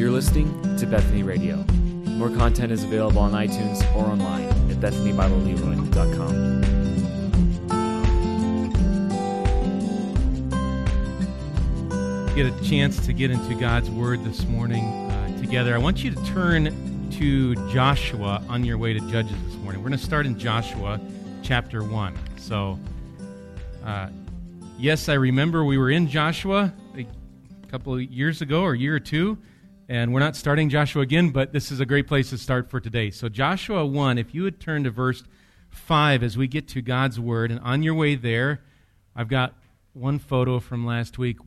You're listening to Bethany Radio. More content is available on iTunes or online at BethanyBibleLeroy.com. Get a chance to get into God's Word this morning uh, together. I want you to turn to Joshua on your way to Judges this morning. We're going to start in Joshua chapter 1. So, uh, yes, I remember we were in Joshua a couple of years ago or a year or two, and we're not starting Joshua again, but this is a great place to start for today. So, Joshua 1, if you would turn to verse 5 as we get to God's Word, and on your way there, I've got one photo from last week.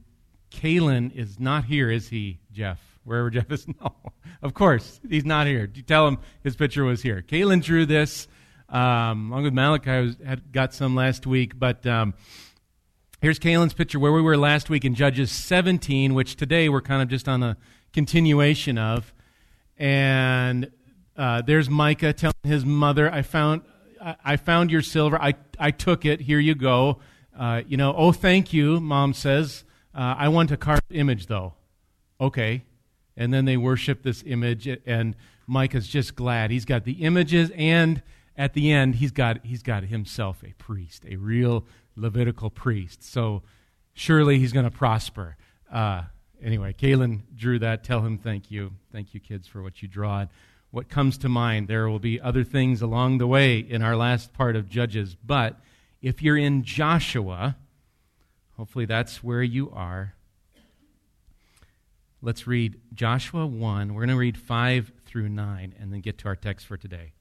Kalen is not here, is he, Jeff? Wherever Jeff is? No. Of course, he's not here. You tell him his picture was here. Kalen drew this, um, along with Malachi, I was, had got some last week, but um, here's Kalen's picture where we were last week in Judges 17, which today we're kind of just on a continuation of. And uh, there's Micah telling his mother, I found, I, found your silver. I, I took it. Here you go. Uh, you know, oh, thank you, mom says. Uh, I want a carved image, though. Okay. And then they worship this image, and Micah's just glad. He's got the images, and at the end, he's got, he's got himself a priest, a real Levitical priest. So surely he's going to prosper. Uh, anyway, Kalen drew that. Tell him thank you. Thank you, kids, for what you draw. What comes to mind, there will be other things along the way in our last part of Judges. But if you're in Joshua, Hopefully that's where you are. Let's read Joshua 1. We're going to read 5 through 9 and then get to our text for today.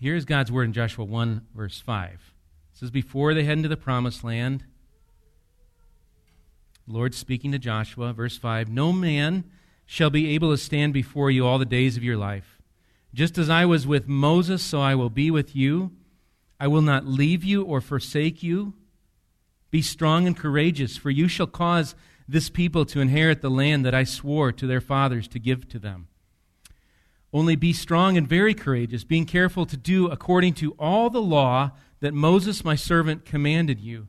Here's God's word in Joshua 1, verse 5. It says, Before they head into the promised land, Lord speaking to Joshua, verse 5 No man shall be able to stand before you all the days of your life. Just as I was with Moses, so I will be with you. I will not leave you or forsake you. Be strong and courageous, for you shall cause this people to inherit the land that I swore to their fathers to give to them. Only be strong and very courageous, being careful to do according to all the law that Moses my servant commanded you.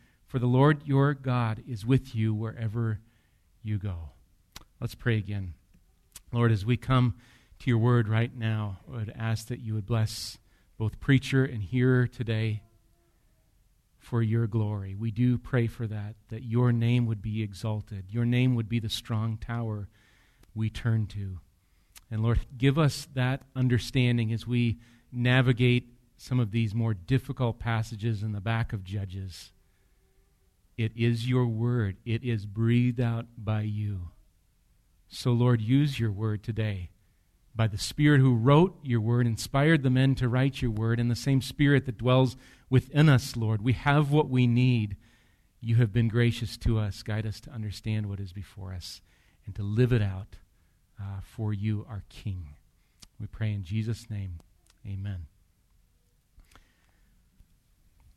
for the Lord your God is with you wherever you go. Let's pray again. Lord, as we come to your word right now, I would ask that you would bless both preacher and hearer today for your glory. We do pray for that, that your name would be exalted. Your name would be the strong tower we turn to. And Lord, give us that understanding as we navigate some of these more difficult passages in the back of Judges. It is your word, it is breathed out by you. So, Lord, use your word today by the Spirit who wrote your word, inspired the men to write your word, and the same Spirit that dwells within us, Lord. We have what we need. You have been gracious to us. Guide us to understand what is before us and to live it out uh, for you, our King. We pray in Jesus' name. Amen.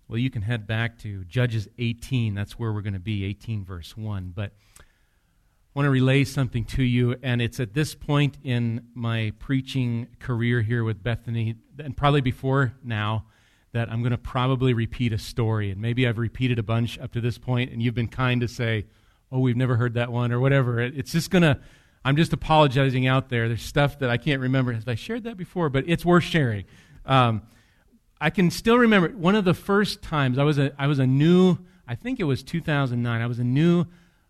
Well, you can head back to Judges 18. That's where we're going to be, 18, verse 1. But I want to relay something to you, and it's at this point in my preaching career here with Bethany, and probably before now, that I'm going to probably repeat a story. And maybe I've repeated a bunch up to this point, and you've been kind to say, oh, we've never heard that one, or whatever. It's just going to, I'm just apologizing out there. There's stuff that I can't remember. Have I shared that before? But it's worth sharing. Um, I can still remember one of the first times I was a, I was a new, I think it was 2009, I was a new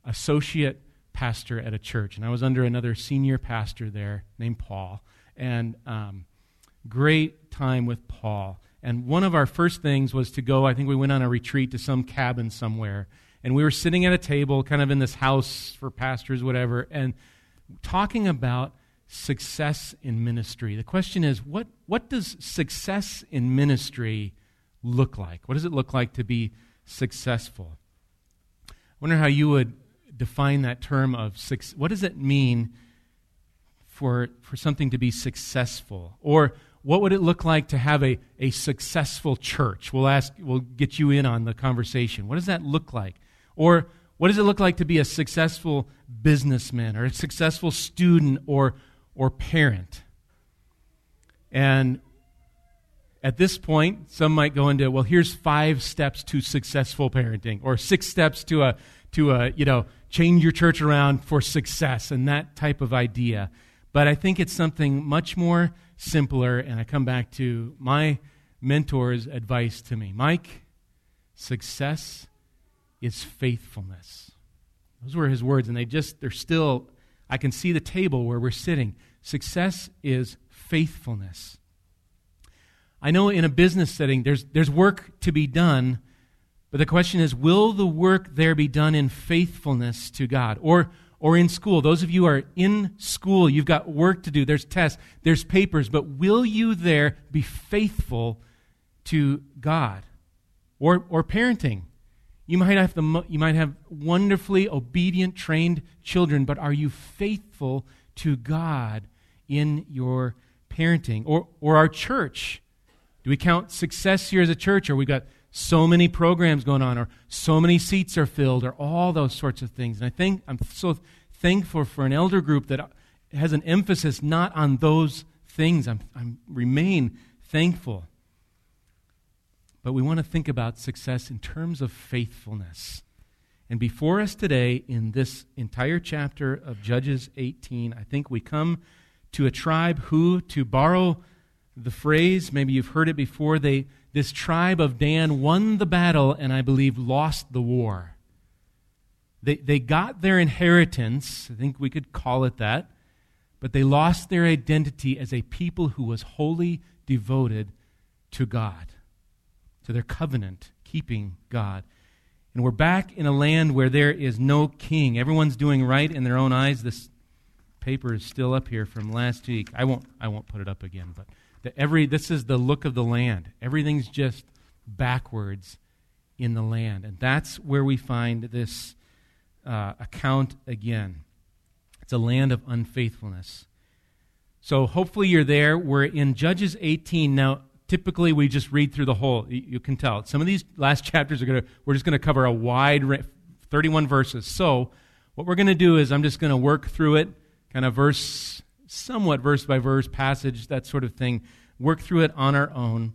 associate pastor at a church, and I was under another senior pastor there named Paul. And um, great time with Paul. And one of our first things was to go, I think we went on a retreat to some cabin somewhere. And we were sitting at a table, kind of in this house for pastors, whatever, and talking about success in ministry. The question is, what, what does success in ministry look like? What does it look like to be successful? I wonder how you would define that term of success. What does it mean for, for something to be successful? Or what would it look like to have a, a successful church? We'll ask, we'll get you in on the conversation. What does that look like? Or what does it look like to be a successful businessman or a successful student or, or parent? And at this point, some might go into, well, here's five steps to successful parenting or six steps to a, to a, you know, change your church around for success and that type of idea. But I think it's something much more simpler. And I come back to my mentor's advice to me Mike, success is faithfulness. Those were his words, and they just, they're still, I can see the table where we're sitting. Success is faithfulness. I know in a business setting there's, there's work to be done, but the question is will the work there be done in faithfulness to God? Or, or in school, those of you who are in school, you've got work to do, there's tests, there's papers, but will you there be faithful to God? Or, or parenting. You might, have the, you might have wonderfully obedient, trained children, but are you faithful to God in your parenting? Or, or our church? Do we count success here as a church, or we've got so many programs going on, or so many seats are filled, or all those sorts of things? And I think I'm so thankful for an elder group that has an emphasis not on those things. I'm, I'm remain thankful. But we want to think about success in terms of faithfulness. And before us today, in this entire chapter of Judges 18, I think we come to a tribe who, to borrow the phrase, maybe you've heard it before, they, this tribe of Dan won the battle and I believe lost the war. They, they got their inheritance, I think we could call it that, but they lost their identity as a people who was wholly devoted to God to their covenant keeping God. And we're back in a land where there is no king. Everyone's doing right in their own eyes. This paper is still up here from last week. I won't I won't put it up again, but the, every this is the look of the land. Everything's just backwards in the land. And that's where we find this uh, account again. It's a land of unfaithfulness. So hopefully you're there. We're in Judges 18. Now, typically we just read through the whole. You can tell. Some of these last chapters are going to, we're just going to cover a wide, 31 verses. So what we're going to do is I'm just going to work through it, kind of verse, somewhat verse by verse, passage, that sort of thing. Work through it on our own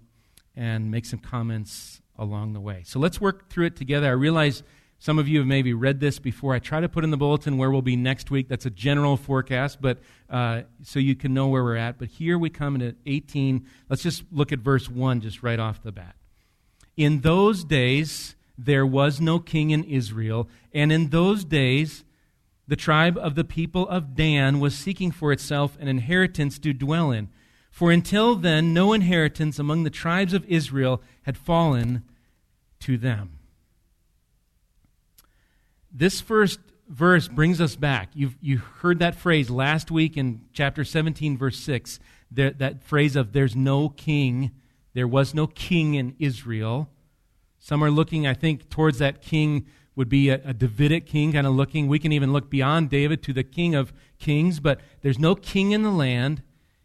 and make some comments along the way. So let's work through it together. I realize some of you have maybe read this before. I try to put in the bulletin where we'll be next week. That's a general forecast, but uh, so you can know where we're at. But here we come into 18. Let's just look at verse 1 just right off the bat. In those days, there was no king in Israel, and in those days, the tribe of the people of Dan was seeking for itself an inheritance to dwell in. For until then, no inheritance among the tribes of Israel had fallen to them. This first verse brings us back. You've, you heard that phrase last week in chapter 17, verse 6. There, that phrase of there's no king. There was no king in Israel. Some are looking, I think, towards that king would be a, a Davidic king, kind of looking. We can even look beyond David to the king of kings, but there's no king in the land.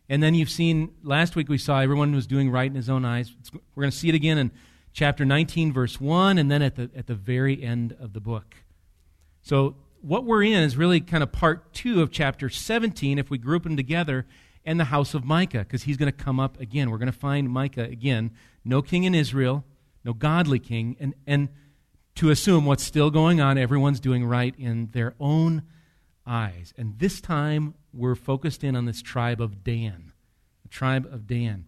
And then you've seen, last week we saw everyone was doing right in his own eyes. We're going to see it again in chapter 19, verse 1, and then at the, at the very end of the book. So, what we're in is really kind of part two of chapter 17, if we group them together, and the house of Micah, because he's going to come up again. We're going to find Micah again. No king in Israel, no godly king, and, and to assume what's still going on, everyone's doing right in their own eyes. And this time, we're focused in on this tribe of Dan, the tribe of Dan.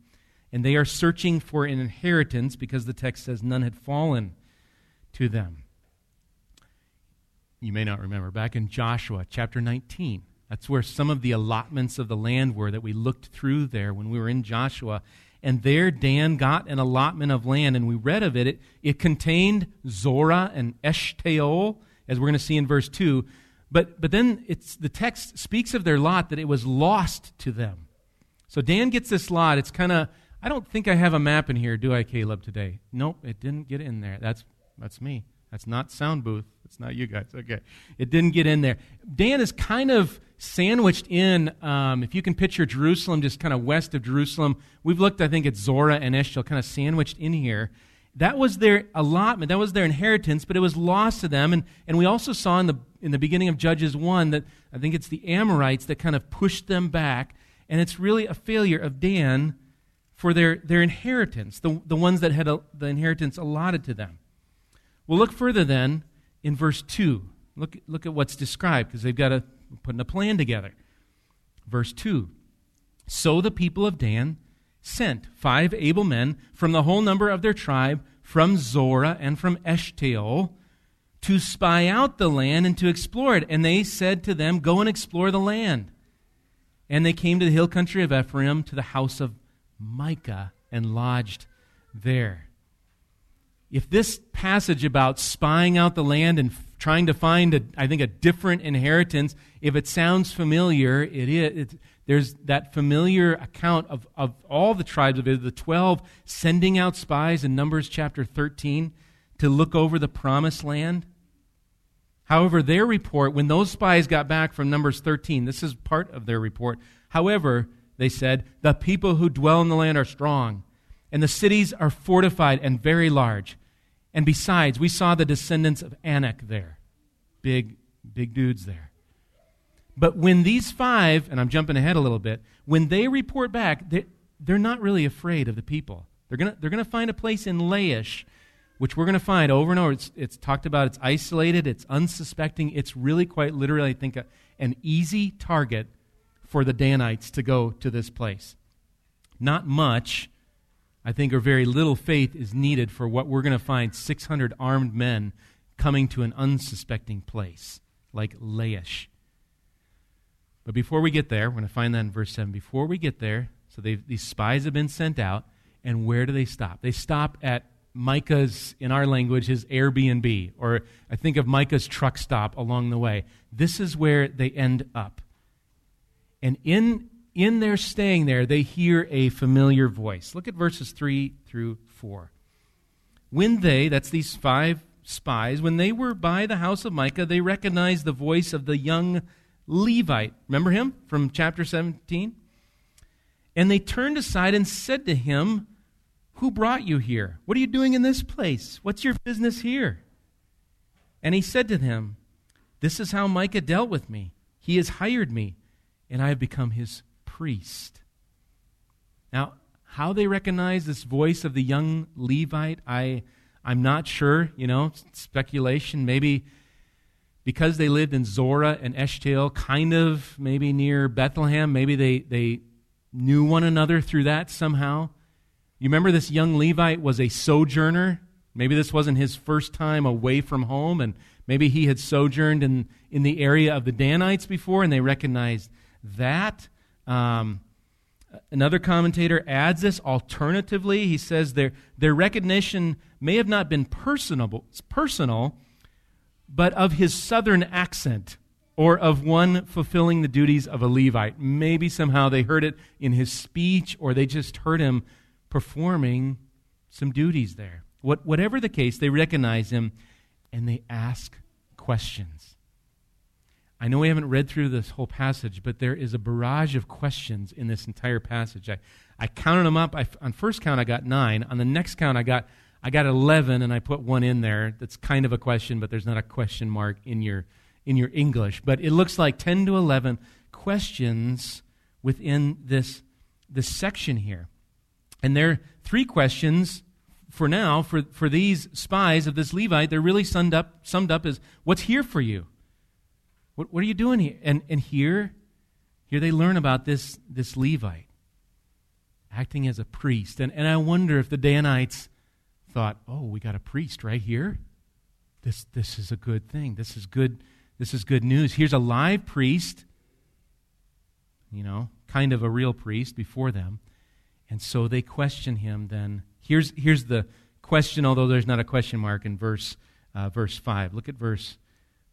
And they are searching for an inheritance because the text says none had fallen to them you may not remember, back in Joshua chapter 19. That's where some of the allotments of the land were that we looked through there when we were in Joshua. And there Dan got an allotment of land, and we read of it. It, it contained Zorah and Eshtaol, as we're going to see in verse 2. But, but then it's, the text speaks of their lot that it was lost to them. So Dan gets this lot. It's kind of, I don't think I have a map in here, do I, Caleb, today? Nope, it didn't get in there. That's, that's me. That's not sound booth. It's not you guys. Okay. It didn't get in there. Dan is kind of sandwiched in, um, if you can picture Jerusalem, just kind of west of Jerusalem. We've looked, I think, at Zorah and Eshtaol, kind of sandwiched in here. That was their allotment, that was their inheritance, but it was lost to them. And, and we also saw in the, in the beginning of Judges 1 that I think it's the Amorites that kind of pushed them back. And it's really a failure of Dan for their, their inheritance, the, the ones that had a, the inheritance allotted to them. We'll look further then in verse 2. Look, look at what's described because they've got to putting a plan together. Verse 2 So the people of Dan sent five able men from the whole number of their tribe, from Zorah and from Eshtaol, to spy out the land and to explore it. And they said to them, Go and explore the land. And they came to the hill country of Ephraim, to the house of Micah, and lodged there. If this passage about spying out the land and trying to find, a, I think, a different inheritance, if it sounds familiar, it is. It, there's that familiar account of, of all the tribes of Israel, the 12 sending out spies in Numbers chapter 13 to look over the promised land. However, their report, when those spies got back from Numbers 13, this is part of their report. However, they said, the people who dwell in the land are strong, and the cities are fortified and very large. And besides, we saw the descendants of Anak there. Big, big dudes there. But when these five, and I'm jumping ahead a little bit, when they report back, they're, not really afraid of the people. They're going to they're gonna find a place in Laish, which we're going to find over and over. It's, it's talked about, it's isolated, it's unsuspecting. It's really quite literally, I think, a, an easy target for the Danites to go to this place. Not much I think, or very little faith is needed for what we're going to find 600 armed men coming to an unsuspecting place like Laish. But before we get there, we're going to find that in verse 7. Before we get there, so these spies have been sent out, and where do they stop? They stop at Micah's, in our language, his Airbnb, or I think of Micah's truck stop along the way. This is where they end up. And in in their staying there, they hear a familiar voice. Look at verses 3 through 4. When they, that's these five spies, when they were by the house of Micah, they recognized the voice of the young Levite. Remember him from chapter 17? And they turned aside and said to him, Who brought you here? What are you doing in this place? What's your business here? And he said to them, This is how Micah dealt with me. He has hired me, and I have become his priest. Now, how they recognize this voice of the young Levite, I, I'm not sure. You know, speculation. Maybe because they lived in Zorah and Eshtaol, kind of maybe near Bethlehem. Maybe they, they knew one another through that somehow. You remember this young Levite was a sojourner. Maybe this wasn't his first time away from home, and maybe he had sojourned in, in the area of the Danites before, and they recognized that. Um, another commentator adds this alternatively. He says their, their recognition may have not been personable, personal, but of his southern accent or of one fulfilling the duties of a Levite. Maybe somehow they heard it in his speech or they just heard him performing some duties there. What, whatever the case, they recognize him and they ask questions. I know we haven't read through this whole passage, but there is a barrage of questions in this entire passage. I, I counted them up. I, on first count, I got nine. On the next count, I got, I got 11, and I put one in there that's kind of a question, but there's not a question mark in your, in your English. But it looks like 10 to 11 questions within this, this section here. And there are three questions for now for, for these spies of this Levite. They're really summed up, summed up as what's here for you? What, what are you doing here? And, and here, here they learn about this, this Levite acting as a priest. And, and I wonder if the Danites thought, oh, we got a priest right here. This, this is a good thing. This is good, this is good news. Here's a live priest, you know, kind of a real priest before them. And so they question him then. Here's, here's the question, although there's not a question mark in verse, uh, verse 5. Look at verse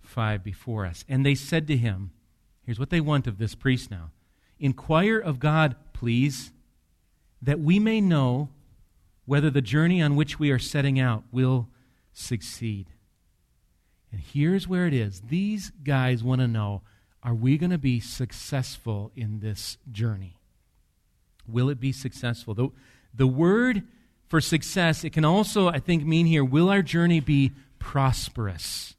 5 before us. And they said to him, Here's what they want of this priest now Inquire of God, please, that we may know whether the journey on which we are setting out will succeed. And here's where it is. These guys want to know are we going to be successful in this journey? Will it be successful? The, the word for success, it can also, I think, mean here, will our journey be prosperous?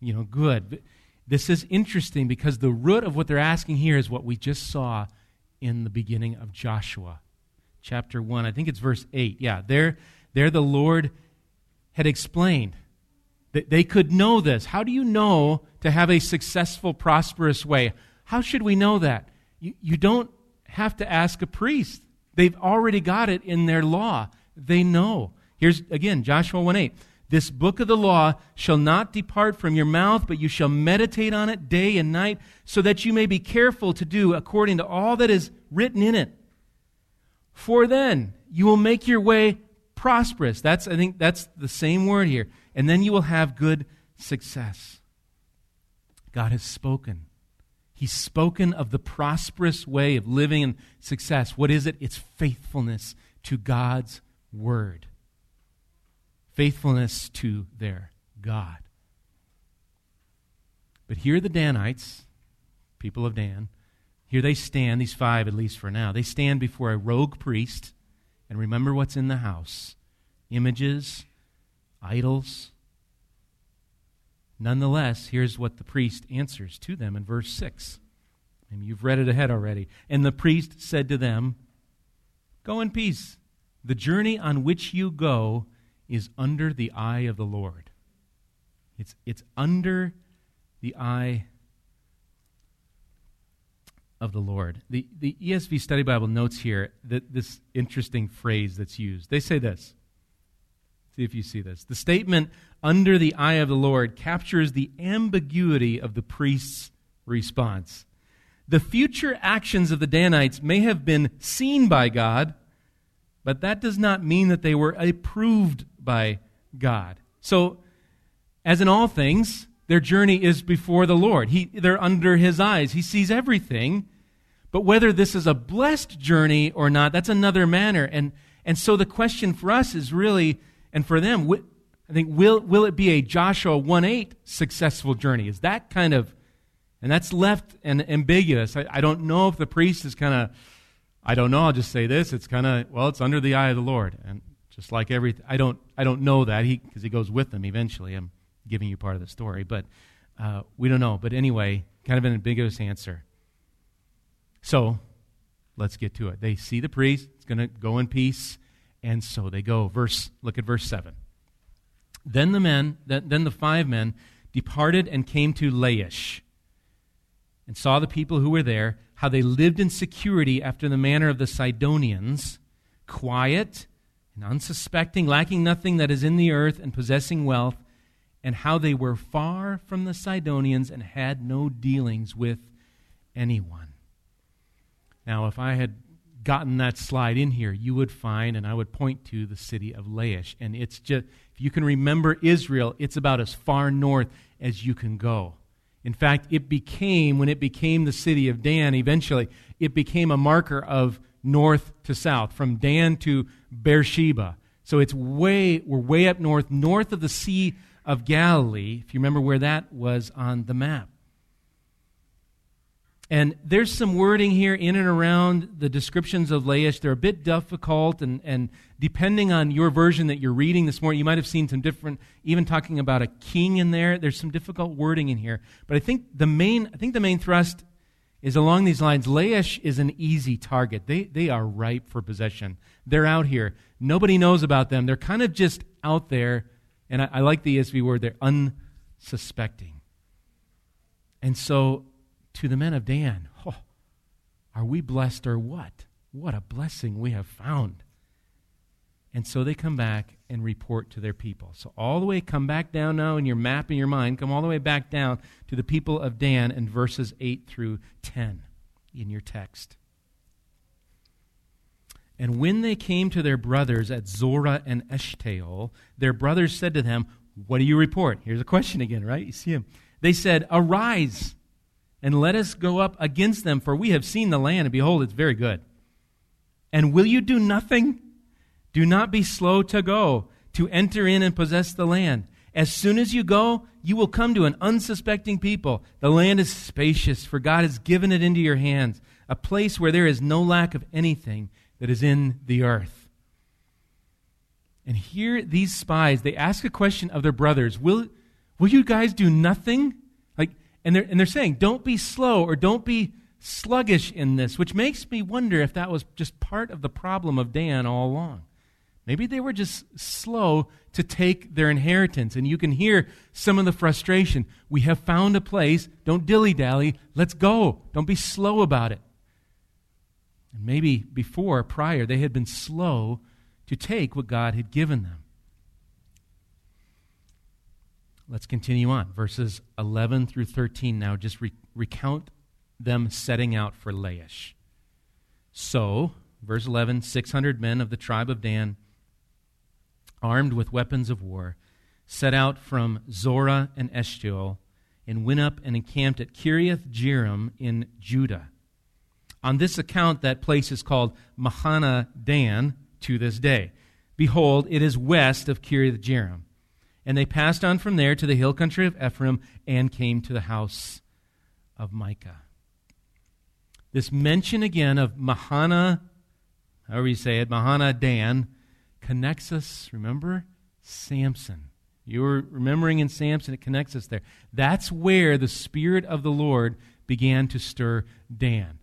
You know, good. This is interesting because the root of what they're asking here is what we just saw in the beginning of Joshua, chapter 1. I think it's verse 8. Yeah, there, there the Lord had explained that they could know this. How do you know to have a successful, prosperous way? How should we know that? You, you don't have to ask a priest. They've already got it in their law. They know. Here's again Joshua 1 8. This book of the law shall not depart from your mouth, but you shall meditate on it day and night, so that you may be careful to do according to all that is written in it. For then you will make your way prosperous. That's, I think that's the same word here. And then you will have good success. God has spoken. He's spoken of the prosperous way of living and success. What is it? It's faithfulness to God's word faithfulness to their God. But here the Danites, people of Dan, here they stand, these five at least for now, they stand before a rogue priest, and remember what's in the house images, idols. Nonetheless, here's what the priest answers to them in verse 6. And you've read it ahead already. And the priest said to them, Go in peace. The journey on which you go is under the eye of the Lord. It's, it's under the eye of the Lord. The, the ESV Study Bible notes here that this interesting phrase that's used. They say this. See if you see this. The statement, under the eye of the Lord, captures the ambiguity of the priest's response. The future actions of the Danites may have been seen by God, but that does not mean that they were approved by God. So, as in all things, their journey is before the Lord. He, they're under His eyes. He sees everything. But whether this is a blessed journey or not, that's another matter. And, and so the question for us is really, and for them, I think, will, will it be a Joshua 1 8 successful journey? Is that kind of, and that's left and ambiguous. I, I don't know if the priest is kind of, I don't know, I'll just say this. It's kind of, well, it's under the eye of the Lord. And just like everything. I don't, I don't know that he because he, he, goes with them eventually. I'm giving you part of the story, but uh, we don't know. But anyway, kind of an ambiguous answer. So let's get to it. They see the priest, it's going to go in peace, and so they go. Verse, look at verse 7. Then the men, then the five men departed and came to Laish and saw the people who were there, how they lived in security after the manner of the Sidonians, quiet and unsuspecting, lacking nothing that is in the earth, and possessing wealth, and how they were far from the Sidonians and had no dealings with anyone. Now, if I had gotten that slide in here, you would find, and I would point to the city of Laish. And it's just, if you can remember Israel, it's about as far north as you can go. In fact, it became, when it became the city of Dan eventually, it became a marker of north to south, from Dan to Beersheba. So it's way, we're way up north, north of the Sea of Galilee, if you remember where that was on the map. And there's some wording here in and around the descriptions of Laish. They're a bit difficult, and, and depending on your version that you're reading this morning, you might have seen some different, even talking about a king in there. There's some difficult wording in here. But I think the main, I think the main thrust is along these lines. Laish is an easy target. They, they are ripe for possession. They're out here. Nobody knows about them. They're kind of just out there. And I, I like the ESV word, they're unsuspecting. And so, to the men of Dan, oh, are we blessed or what? What a blessing we have found. And so they come back and report to their people. So, all the way, come back down now in your map in your mind, come all the way back down to the people of Dan in verses 8 through 10 in your text. And when they came to their brothers at Zorah and Eshtaol, their brothers said to them, What do you report? Here's a question again, right? You see him. They said, Arise and let us go up against them, for we have seen the land, and behold, it's very good. And will you do nothing? Do not be slow to go, to enter in and possess the land. As soon as you go, you will come to an unsuspecting people. The land is spacious, for God has given it into your hands, a place where there is no lack of anything that is in the earth. And here, these spies, they ask a question of their brothers Will, will you guys do nothing? And, they're, and they're saying, Don't be slow or don't be sluggish in this, which makes me wonder if that was just part of the problem of Dan all along. Maybe they were just slow to take their inheritance. And you can hear some of the frustration. We have found a place. Don't dilly dally. Let's go. Don't be slow about it. And maybe before, prior, they had been slow to take what God had given them. Let's continue on. Verses 11 through 13 now just re- recount them setting out for Laish. So, verse 11 600 men of the tribe of Dan, armed with weapons of war, set out from Zorah and Eshtaol and went up and encamped at Kiriath Jearim in Judah. On this account, that place is called Mahana Dan to this day. Behold, it is west of Kiriath Jearim. And they passed on from there to the hill country of Ephraim and came to the house of Micah. This mention again of Mahana, however you say it, Mahana Dan, connects us, remember? Samson. You were remembering in Samson, it connects us there. That's where the Spirit of the Lord began to stir Dan.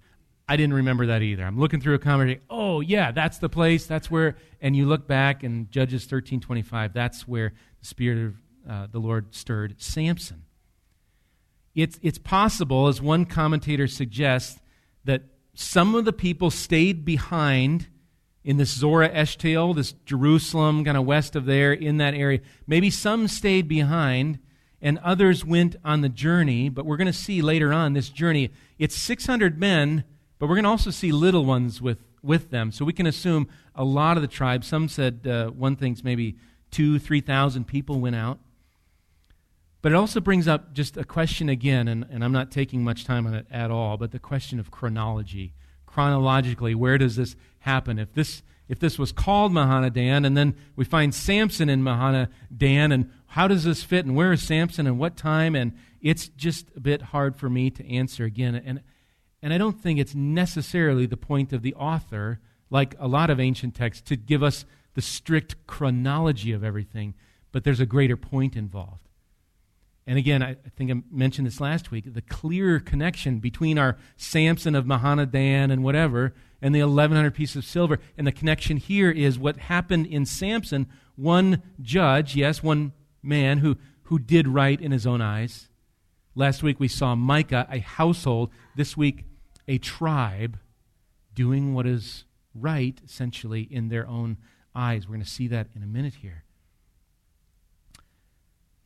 I didn't remember that either. I'm looking through a commentary. Oh, yeah, that's the place. That's where. And you look back in Judges 13:25. That's where the Spirit of uh, the Lord stirred Samson. It's it's possible, as one commentator suggests, that some of the people stayed behind in this Zorah Eshtaol, this Jerusalem, kind of west of there, in that area. Maybe some stayed behind and others went on the journey, but we're going to see later on this journey. It's 600 men, but we're going to also see little ones with, with them. So we can assume a lot of the tribes, some said uh, one thing's maybe two, 3,000 people went out. But it also brings up just a question again, and, and I'm not taking much time on it at all, but the question of chronology. Chronologically, where does this happen? If this, if this was called Mahanadan, and then we find Samson in Mahanadan, and how does this fit, and where is Samson, and what time? And it's just a bit hard for me to answer again. And, and I don't think it's necessarily the point of the author, like a lot of ancient texts, to give us the strict chronology of everything, but there's a greater point involved. And again, I, think I mentioned this last week the clear connection between our Samson of Mahanadan and whatever and the 1100 pieces of silver. And the connection here is what happened in Samson. One judge, yes, one man who, who did right in his own eyes. Last week we saw Micah, a household. This week, a tribe doing what is right, essentially, in their own eyes. We're going to see that in a minute here.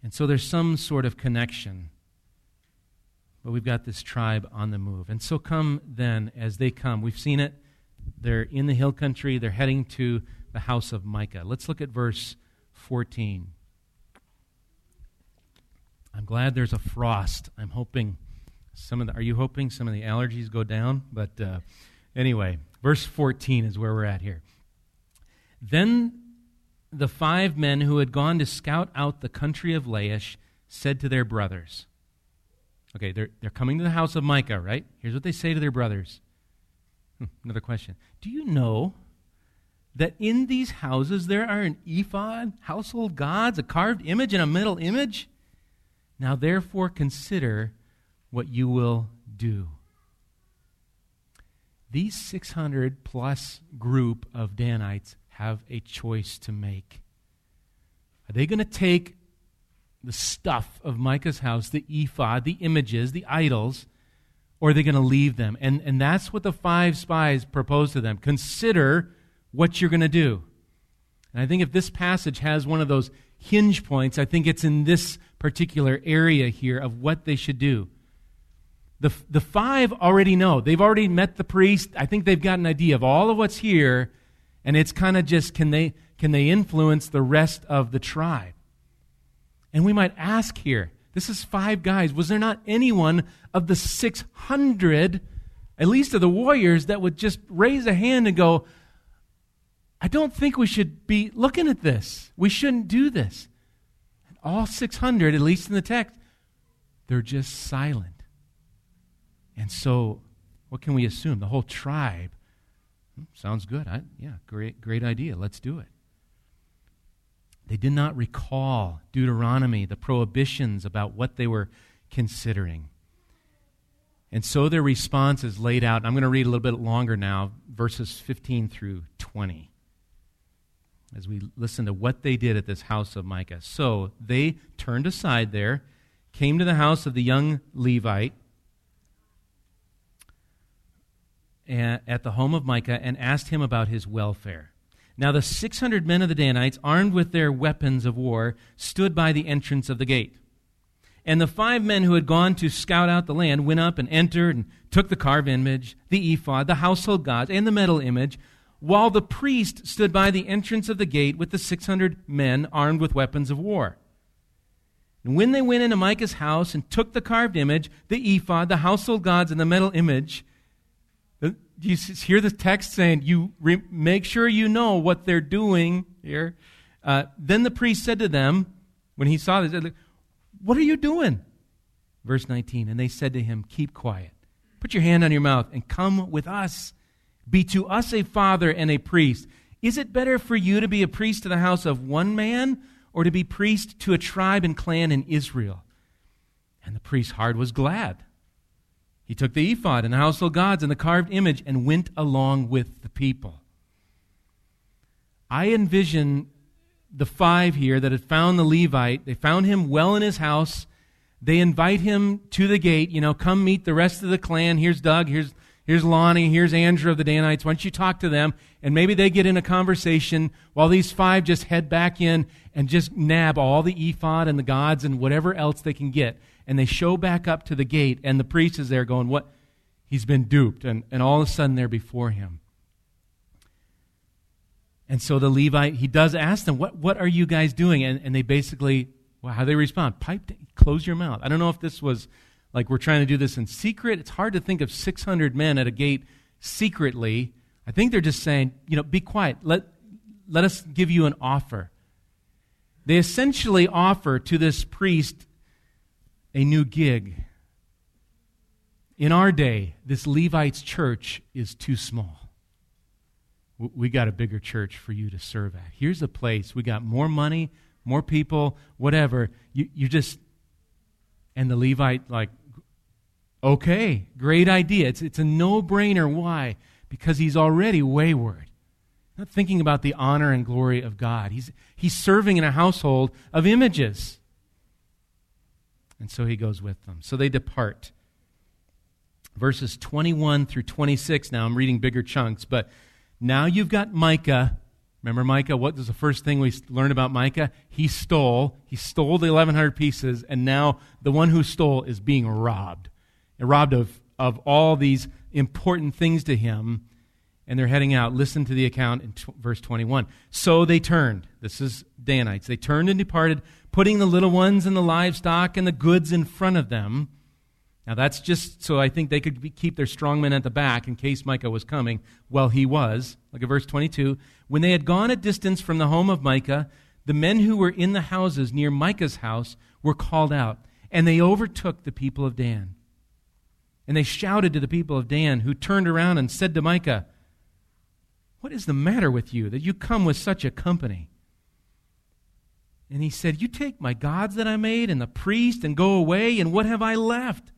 And so there's some sort of connection. But we've got this tribe on the move. And so come then, as they come, we've seen it. They're in the hill country, they're heading to the house of Micah. Let's look at verse 14. I'm glad there's a frost. I'm hoping some of the, are you hoping some of the allergies go down? But uh, anyway, verse 14 is where we're at here. Then the five men who had gone to scout out the country of Laish said to their brothers, Okay, they're, they're coming to the house of Micah, right? Here's what they say to their brothers. Hmm, another question. Do you know that in these houses there are an ephod, household gods, a carved image, and a metal image? Now therefore consider what you will do. These 600 plus group of Danites have a choice to make. Are they going to take the stuff of Micah's house, the ephod, the images, the idols, or are they going to leave them? And, and that's what the five spies propose to them. Consider what you're going to do. And I think if this passage has one of those hinge points, I think it's in this particular area here of what they should do. The, the five already know. They've already met the priest. I think they've got an idea of all of what's here and it's kind of just can they, can they influence the rest of the tribe? And we might ask here this is five guys. Was there not anyone of the 600, at least of the warriors, that would just raise a hand and go, I don't think we should be looking at this. We shouldn't do this. all 600, at least in the text, they're just silent. And so, what can we assume? The whole tribe. Hmm, sounds good. I, yeah, great, great idea. Let's do it. They did not recall Deuteronomy, the prohibitions about what they were considering. And so their response is laid out. I'm going to read a little bit longer now, verses 15 through 20, as we listen to what they did at this house of Micah. So they turned aside there, came to the house of the young Levite at the home of Micah, and asked him about his welfare. Now the 600 men of the Danites, armed with their weapons of war, stood by the entrance of the gate. And the five men who had gone to scout out the land went up and entered and took the carved image, the ephod, the household gods, and the metal image, while the priest stood by the entrance of the gate with the 600 men armed with weapons of war. And when they went into Micah's house and took the carved image, the ephod, the household gods, and the metal image, you hear the text saying, you re- make sure you know what they're doing here? Uh, then the priest said to them, when he saw this, What are you doing? Verse 19, and they said to him, Keep quiet. Put your hand on your mouth and come with us. Be to us a father and a priest. Is it better for you to be a priest to the house of one man or to be priest to a tribe and clan in Israel? And the priest's heart was glad. He took the ephod and the household gods and the carved image and went along with the people. I envision the five here that had found the Levite. They found him well in his house. They invite him to the gate. You know, come meet the rest of the clan. Here's Doug. Here's, here's Lonnie. Here's Andrew of the Danites. Why don't you talk to them? And maybe they get in a conversation while these five just head back in and just nab all the ephod and the gods and whatever else they can get and they show back up to the gate, and the priest is there going, What? He's been duped. And, and all of a sudden they're before him. And so the Levite, he does ask them, What, what are you guys doing? And, and they basically, well, how they respond? Pipe, close your mouth. I don't know if this was like we're trying to do this in secret. It's hard to think of 600 men at a gate secretly. I think they're just saying, you know, be quiet. Let, let us give you an offer. They essentially offer to this priest a new gig. In our day, this Levites church is too small. We got a bigger church for you to serve at. Here's a place. We got more money, more people, whatever. You, you just, and the Levite, like, okay, great idea. It's, it's a no brainer. Why? Because he's already wayward. Not thinking about the honor and glory of God. He's, he's serving in a household of images. And so he goes with them. So they depart. Verses 21 through 26. Now I'm reading bigger chunks, but now you've got Micah. Remember Micah? What was the first thing we learned about Micah? He stole. He stole the 1,100 pieces, and now the one who stole is being robbed. And robbed of, of all these important things to him and they're heading out. Listen to the account in t- verse 21. So they turned. This is Danites. They turned and departed, putting the little ones and the livestock and the goods in front of them. Now that's just so I think they could be, keep their strong men at the back in case Micah was coming. Well, he was. Look at verse 22. When they had gone a distance from the home of Micah, the men who were in the houses near Micah's house were called out, and they overtook the people of Dan. And they shouted to the people of Dan, who turned around and said to Micah, what is the matter with you that you come with such a company? And he said, You take my gods that I made and the priest and go away, and what have I left?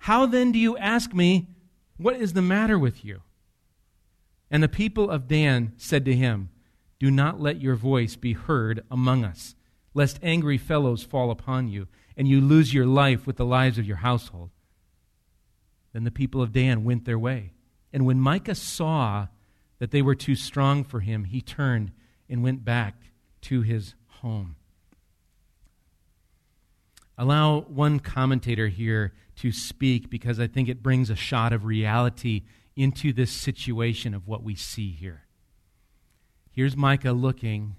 How then do you ask me, What is the matter with you? And the people of Dan said to him, Do not let your voice be heard among us, lest angry fellows fall upon you, and you lose your life with the lives of your household. Then the people of Dan went their way. And when Micah saw that they were too strong for him, he turned and went back to his home. Allow one commentator here to speak because I think it brings a shot of reality into this situation of what we see here. Here's Micah looking,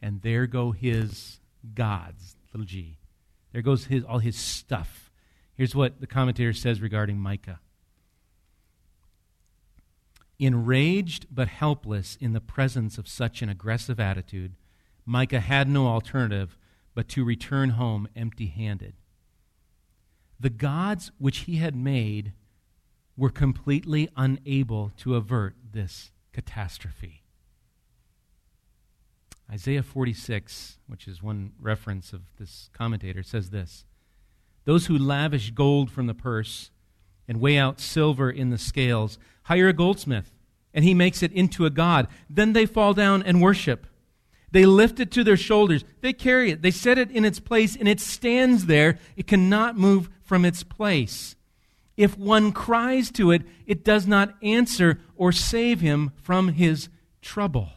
and there go his gods, little g. There goes his, all his stuff. Here's what the commentator says regarding Micah. Enraged but helpless in the presence of such an aggressive attitude, Micah had no alternative but to return home empty handed. The gods which he had made were completely unable to avert this catastrophe. Isaiah 46, which is one reference of this commentator, says this Those who lavish gold from the purse and weigh out silver in the scales hire a goldsmith, and he makes it into a god. Then they fall down and worship. They lift it to their shoulders. They carry it. They set it in its place, and it stands there. It cannot move from its place. If one cries to it, it does not answer or save him from his trouble.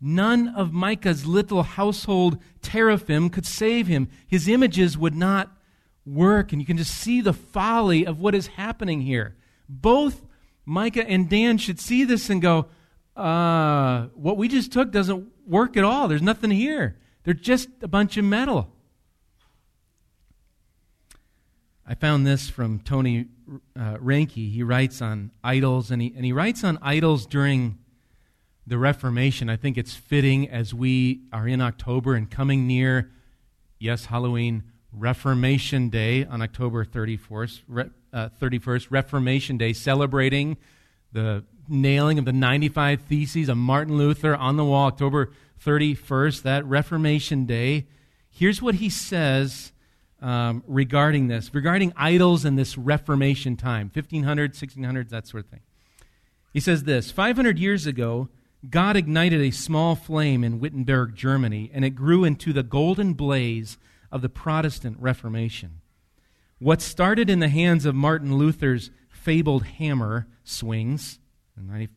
None of Micah's little household teraphim could save him. His images would not work, and you can just see the folly of what is happening here. Both Micah and Dan should see this and go, uh, What we just took doesn't work at all. There's nothing here. They're just a bunch of metal. I found this from Tony uh, Reinke. He writes on idols, and he, and he writes on idols during the Reformation, I think it's fitting as we are in October and coming near, yes, Halloween, Reformation Day on October 31st, re, uh, 31st, Reformation Day, celebrating the nailing of the 95 Theses of Martin Luther on the wall, October 31st, that Reformation Day. Here's what he says um, regarding this, regarding idols and this Reformation time 1500s, 1600s, that sort of thing. He says this 500 years ago, God ignited a small flame in Wittenberg, Germany, and it grew into the golden blaze of the Protestant Reformation. What started in the hands of Martin Luther's fabled hammer swings,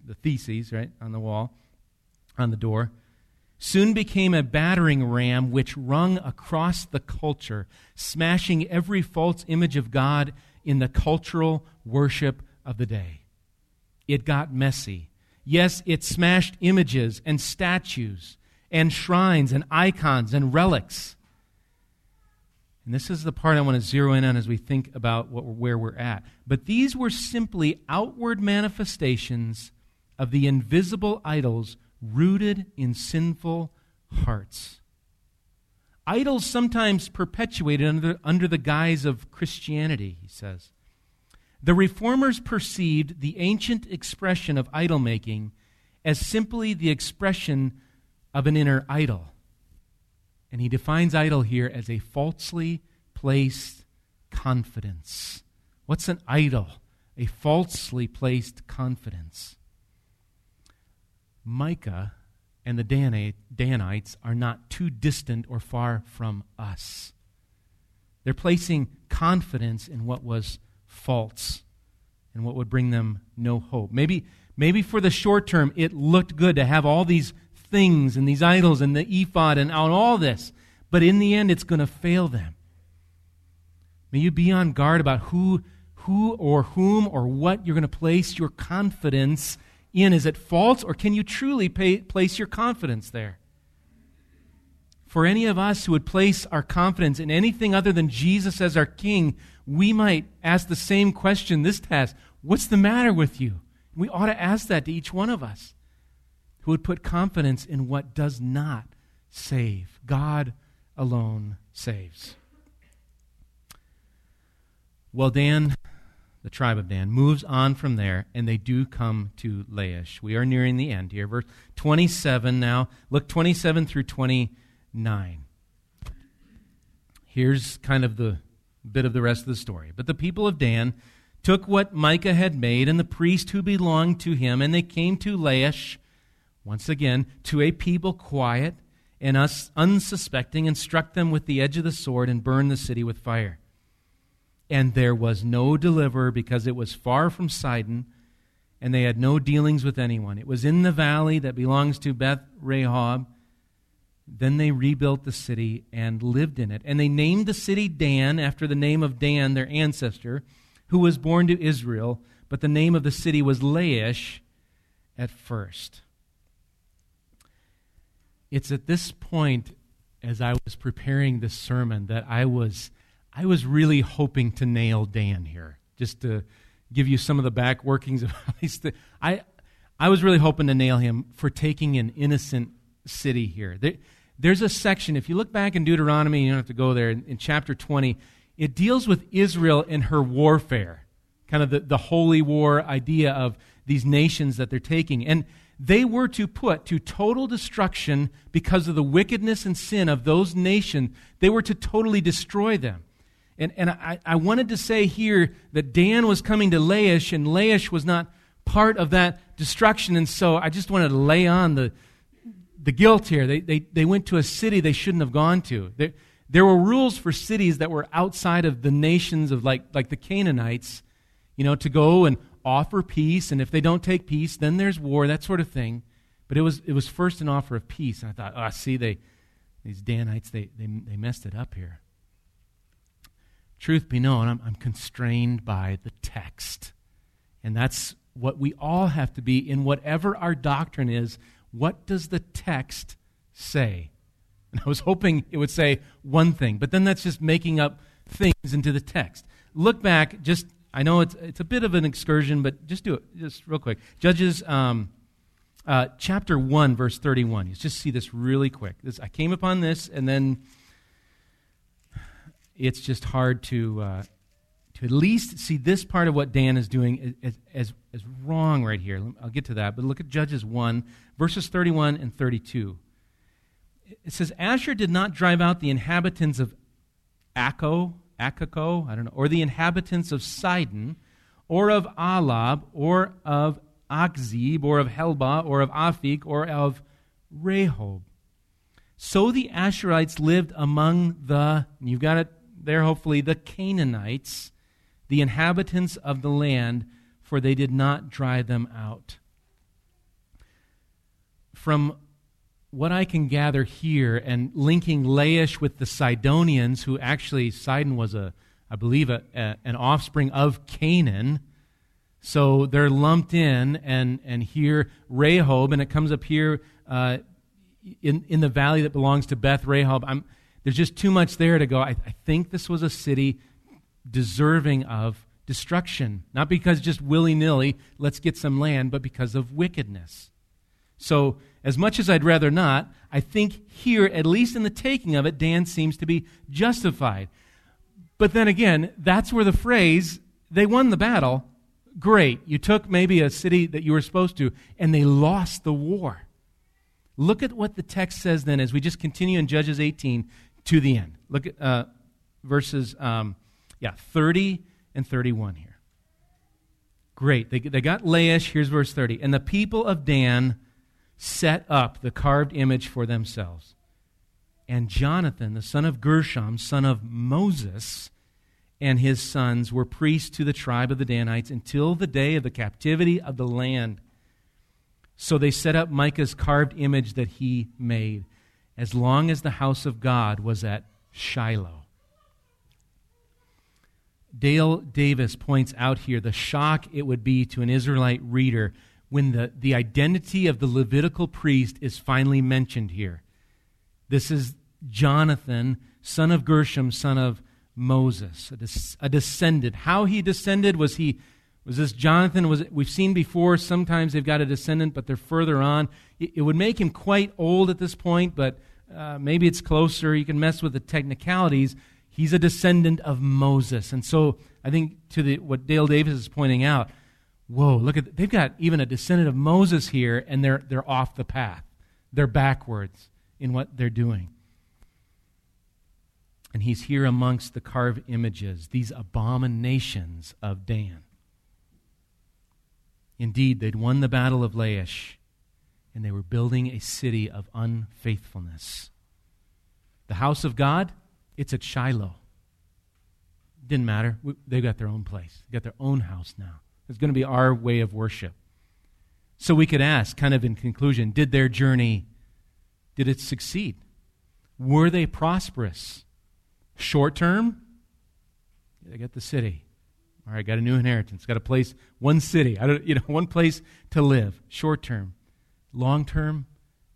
the theses, right, on the wall, on the door, soon became a battering ram which rung across the culture, smashing every false image of God in the cultural worship of the day. It got messy Yes, it smashed images and statues and shrines and icons and relics. And this is the part I want to zero in on as we think about what, where we're at. But these were simply outward manifestations of the invisible idols rooted in sinful hearts. Idols sometimes perpetuated under, under the guise of Christianity, he says. The reformers perceived the ancient expression of idol making as simply the expression of an inner idol. And he defines idol here as a falsely placed confidence. What's an idol? A falsely placed confidence. Micah and the Danites are not too distant or far from us. They're placing confidence in what was false and what would bring them no hope. Maybe, maybe for the short term, it looked good to have all these things and these idols and the ephod and all this, but in the end, it's going to fail them. May you be on guard about who, who or whom or what you're going to place your confidence in. Is it false, or can you truly pay, place your confidence there? For any of us who would place our confidence in anything other than Jesus as our King, we might ask the same question this task What's the matter with you? We ought to ask that to each one of us who would put confidence in what does not save. God alone saves. Well, Dan, the tribe of Dan, moves on from there, and they do come to Laish. We are nearing the end here. Verse 27 now. Look 27 through 29. Here's kind of the bit of the rest of the story. But the people of Dan took what Micah had made and the priest who belonged to him, and they came to Laish, once again, to a people quiet and us unsuspecting, and struck them with the edge of the sword and burned the city with fire. And there was no deliverer because it was far from Sidon, and they had no dealings with anyone. It was in the valley that belongs to Beth Rehob then they rebuilt the city and lived in it. And they named the city Dan after the name of Dan, their ancestor, who was born to Israel. But the name of the city was Laish at first. It's at this point, as I was preparing this sermon, that I was, I was really hoping to nail Dan here, just to give you some of the back workings of these he's. I, I was really hoping to nail him for taking an innocent city here. There, There's a section, if you look back in Deuteronomy, you don't have to go there, in, in chapter 20, it deals with Israel and her warfare, kind of the, the holy war idea of these nations that they're taking. And they were to put to total destruction because of the wickedness and sin of those nations. They were to totally destroy them. And, and I, I wanted to say here that Dan was coming to Laish, and Laish was not part of that destruction. And so I just wanted to lay on the, the guilt here. They, they, they went to a city they shouldn't have gone to. There, there were rules for cities that were outside of the nations of like, like the Canaanites, you know, to go and offer peace, and if they don't take peace, then there's war, that sort of thing. But it was, it was first an offer of peace. And I thought, oh, see, they, these Danites, they, they, they messed it up here. Truth be known, I'm, I'm constrained by the text. And that's what we all have to be in whatever our doctrine is. What does the text say? And I was hoping it would say one thing, but then that's just making up things into the text. Look back just I know it's, it's a bit of an excursion, but just do it just real quick. Judges um, uh, chapter 1, verse 31. You just see this really quick. This, I came upon this, and then it's just hard to, uh, to at least see this part of what Dan is doing as, as, as wrong right here. I'll get to that. But look at Judges 1, verses 31 and 32. It says, Asher did not drive out the inhabitants of Acco Akako, I don't know, or the inhabitants of Sidon, or of Ahlab, or of Achzib, or of Helbah, or of Aphik, or of Rehob. So the Asherites lived among the, you've got it there hopefully, the Canaanites, the inhabitants of the land, for they did not drive them out. From what I can gather here and linking Laish with the Sidonians, who actually, Sidon was, a, I believe, a, a, an offspring of Canaan. So they're lumped in, and, and here Rehob, and it comes up here uh, in, in the valley that belongs to Beth Rehob. I'm, there's just too much there to go. I, I think this was a city deserving of destruction. Not because just willy nilly, let's get some land, but because of wickedness. So as much as I'd rather not, I think here, at least in the taking of it, Dan seems to be justified. But then again, that's where the phrase, they won the battle, great. You took maybe a city that you were supposed to, and they lost the war. Look at what the text says then as we just continue in Judges 18 to the end. Look at uh, verses um, yeah, 30 and 31 here. Great. They, they got Laish. Here's verse 30. And the people of Dan set up the carved image for themselves. And Jonathan, the son of Gershom, son of Moses, and his sons were priests to the tribe of the Danites until the day of the captivity of the land. So they set up Micah's carved image that he made, as long as the house of God was at Shiloh. Dale Davis points out here the shock it would be to an Israelite reader when the, the identity of the Levitical priest is finally mentioned here. This is Jonathan, son of Gershom, son of Moses, a, des- a descendant. How he descended was he was this Jonathan? Was it, we've seen before. Sometimes they've got a descendant, but they're further on. It, it would make him quite old at this point, but uh, maybe it's closer. You can mess with the technicalities. He's a descendant of Moses, and so I think to the, what Dale Davis is pointing out, whoa, look at they've got even a descendant of Moses here, and they're they're off the path. They're backwards in what they're doing. And he's here amongst the carved images, these abominations of Dan. Indeed, they'd won the battle of Laish, and they were building a city of unfaithfulness. The house of God, it's at Shiloh. Didn't matter. They've got their own place. They've got their own house now. It's going to be our way of worship. So we could ask, kind of in conclusion, did their journey, did it succeed? Were they prosperous? Short term, they got the city. All right, got a new inheritance, got a place, one city, I don't, you know, one place to live. Short term. Long term,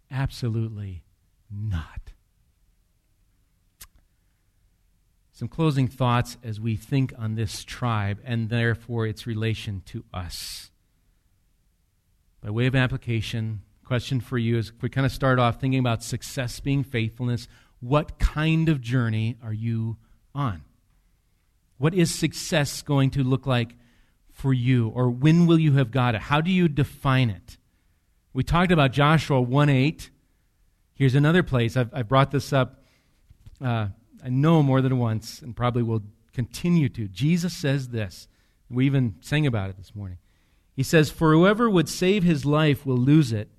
absolutely not. Some closing thoughts as we think on this tribe and therefore its relation to us. By way of application, question for you is if we kind of start off thinking about success being faithfulness, what kind of journey are you on? What is success going to look like for you? Or when will you have got it? How do you define it? We talked about Joshua 1 8. Here's another place. I've, i brought this up, uh, I know more than once, and probably will continue to. Jesus says this. We even sang about it this morning. He says, For whoever would save his life will lose it.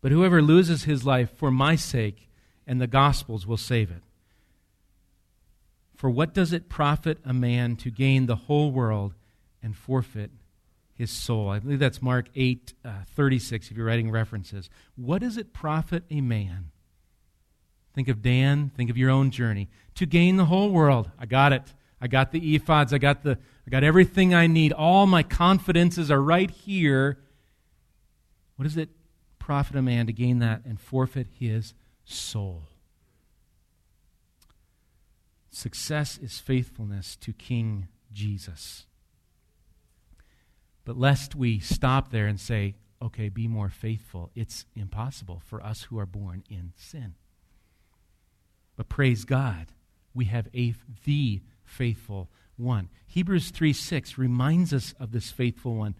But whoever loses his life for my sake and the gospel's will save it. For what does it profit a man to gain the whole world and forfeit his soul? I believe that's Mark 8 uh, 36, if you're writing references. What does it profit a man? Think of Dan, think of your own journey. To gain the whole world. I got it. I got the ephods. I got, the, I got everything I need. All my confidences are right here. What does it profit a man to gain that and forfeit his soul? Success is faithfulness to King Jesus. But lest we stop there and say, okay, be more faithful, it's impossible for us who are born in sin. But praise God, we have a, the faithful one. Hebrews 3 6 reminds us of this faithful one,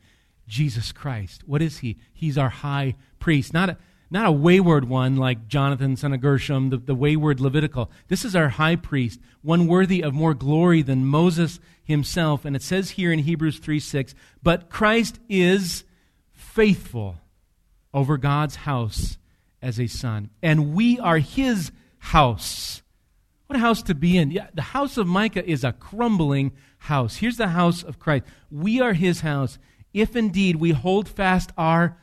Jesus Christ. What is he? He's our high priest. Not a, not a wayward one like Jonathan, son of Gershom, the, the wayward Levitical. This is our high priest, one worthy of more glory than Moses himself. And it says here in Hebrews 3 6, but Christ is faithful over God's house as a son. And we are his house. What a house to be in. Yeah, the house of Micah is a crumbling house. Here's the house of Christ. We are his house if indeed we hold fast our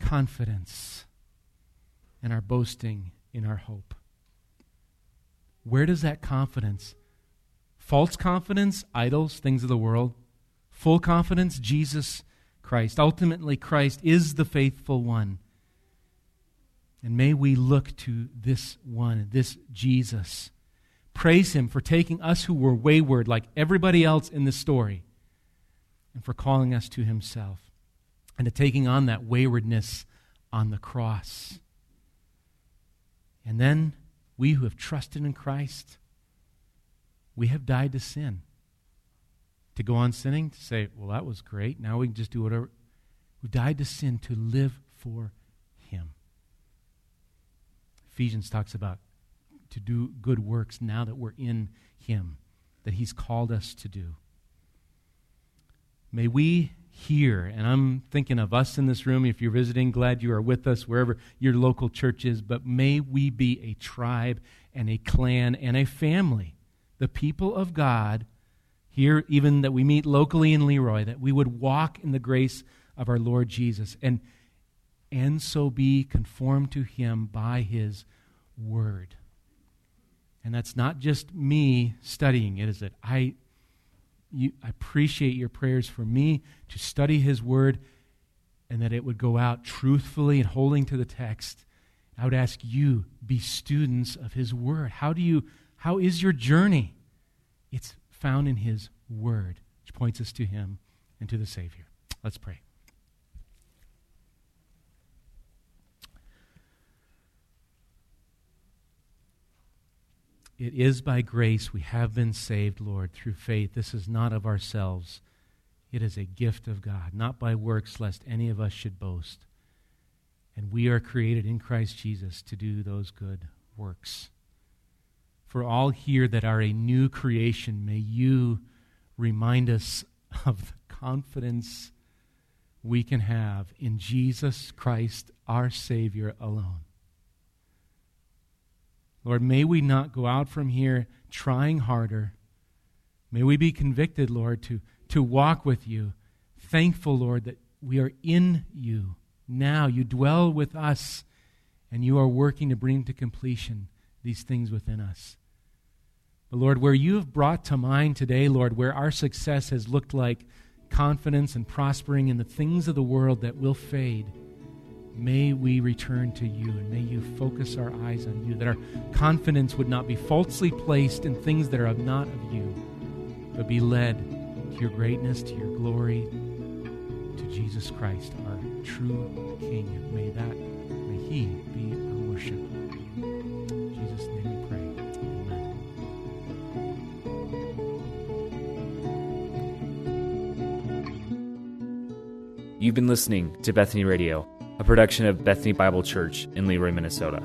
confidence and our boasting in our hope. Where does that confidence? False confidence, idols, things of the world. Full confidence, Jesus Christ. Ultimately, Christ is the faithful one. And may we look to this one, this Jesus. Praise him for taking us who were wayward, like everybody else in the story, and for calling us to himself, and to taking on that waywardness on the cross. And then we who have trusted in Christ, we have died to sin. To go on sinning, to say, well, that was great. Now we can just do whatever. We died to sin to live for. Ephesians talks about to do good works now that we're in Him, that He's called us to do. May we hear, and I'm thinking of us in this room. If you're visiting, glad you are with us wherever your local church is, but may we be a tribe and a clan and a family, the people of God here, even that we meet locally in LeRoy, that we would walk in the grace of our Lord Jesus and, and so be conformed to Him by His Word. And that's not just me studying it, is it? I, you, I appreciate your prayers for me to study His Word and that it would go out truthfully and holding to the text. I would ask you, be students of His Word. How do you, how is your journey? It's found in His Word, which points us to Him and to the Savior. Let's pray. It is by grace we have been saved, Lord, through faith. This is not of ourselves. It is a gift of God, not by works, lest any of us should boast. And we are created in Christ Jesus to do those good works. For all here that are a new creation, may you remind us of the confidence we can have in Jesus Christ, our Savior alone. Lord, may we not go out from here trying harder. May we be convicted, Lord, to, to walk with you. Thankful, Lord, that we are in you now. You dwell with us, and you are working to bring to completion these things within us. But Lord, where you have brought to mind today, Lord, where our success has looked like confidence and prospering in the things of the world that will fade May we return to you and may you focus our eyes on you, that our confidence would not be falsely placed in things that are not of you, but be led to your greatness, to your glory, to Jesus Christ, our true King. May that, may He be our worship. In Jesus' name we pray. Amen. You've been listening to Bethany Radio a production of Bethany Bible Church in LeRoy, Minnesota.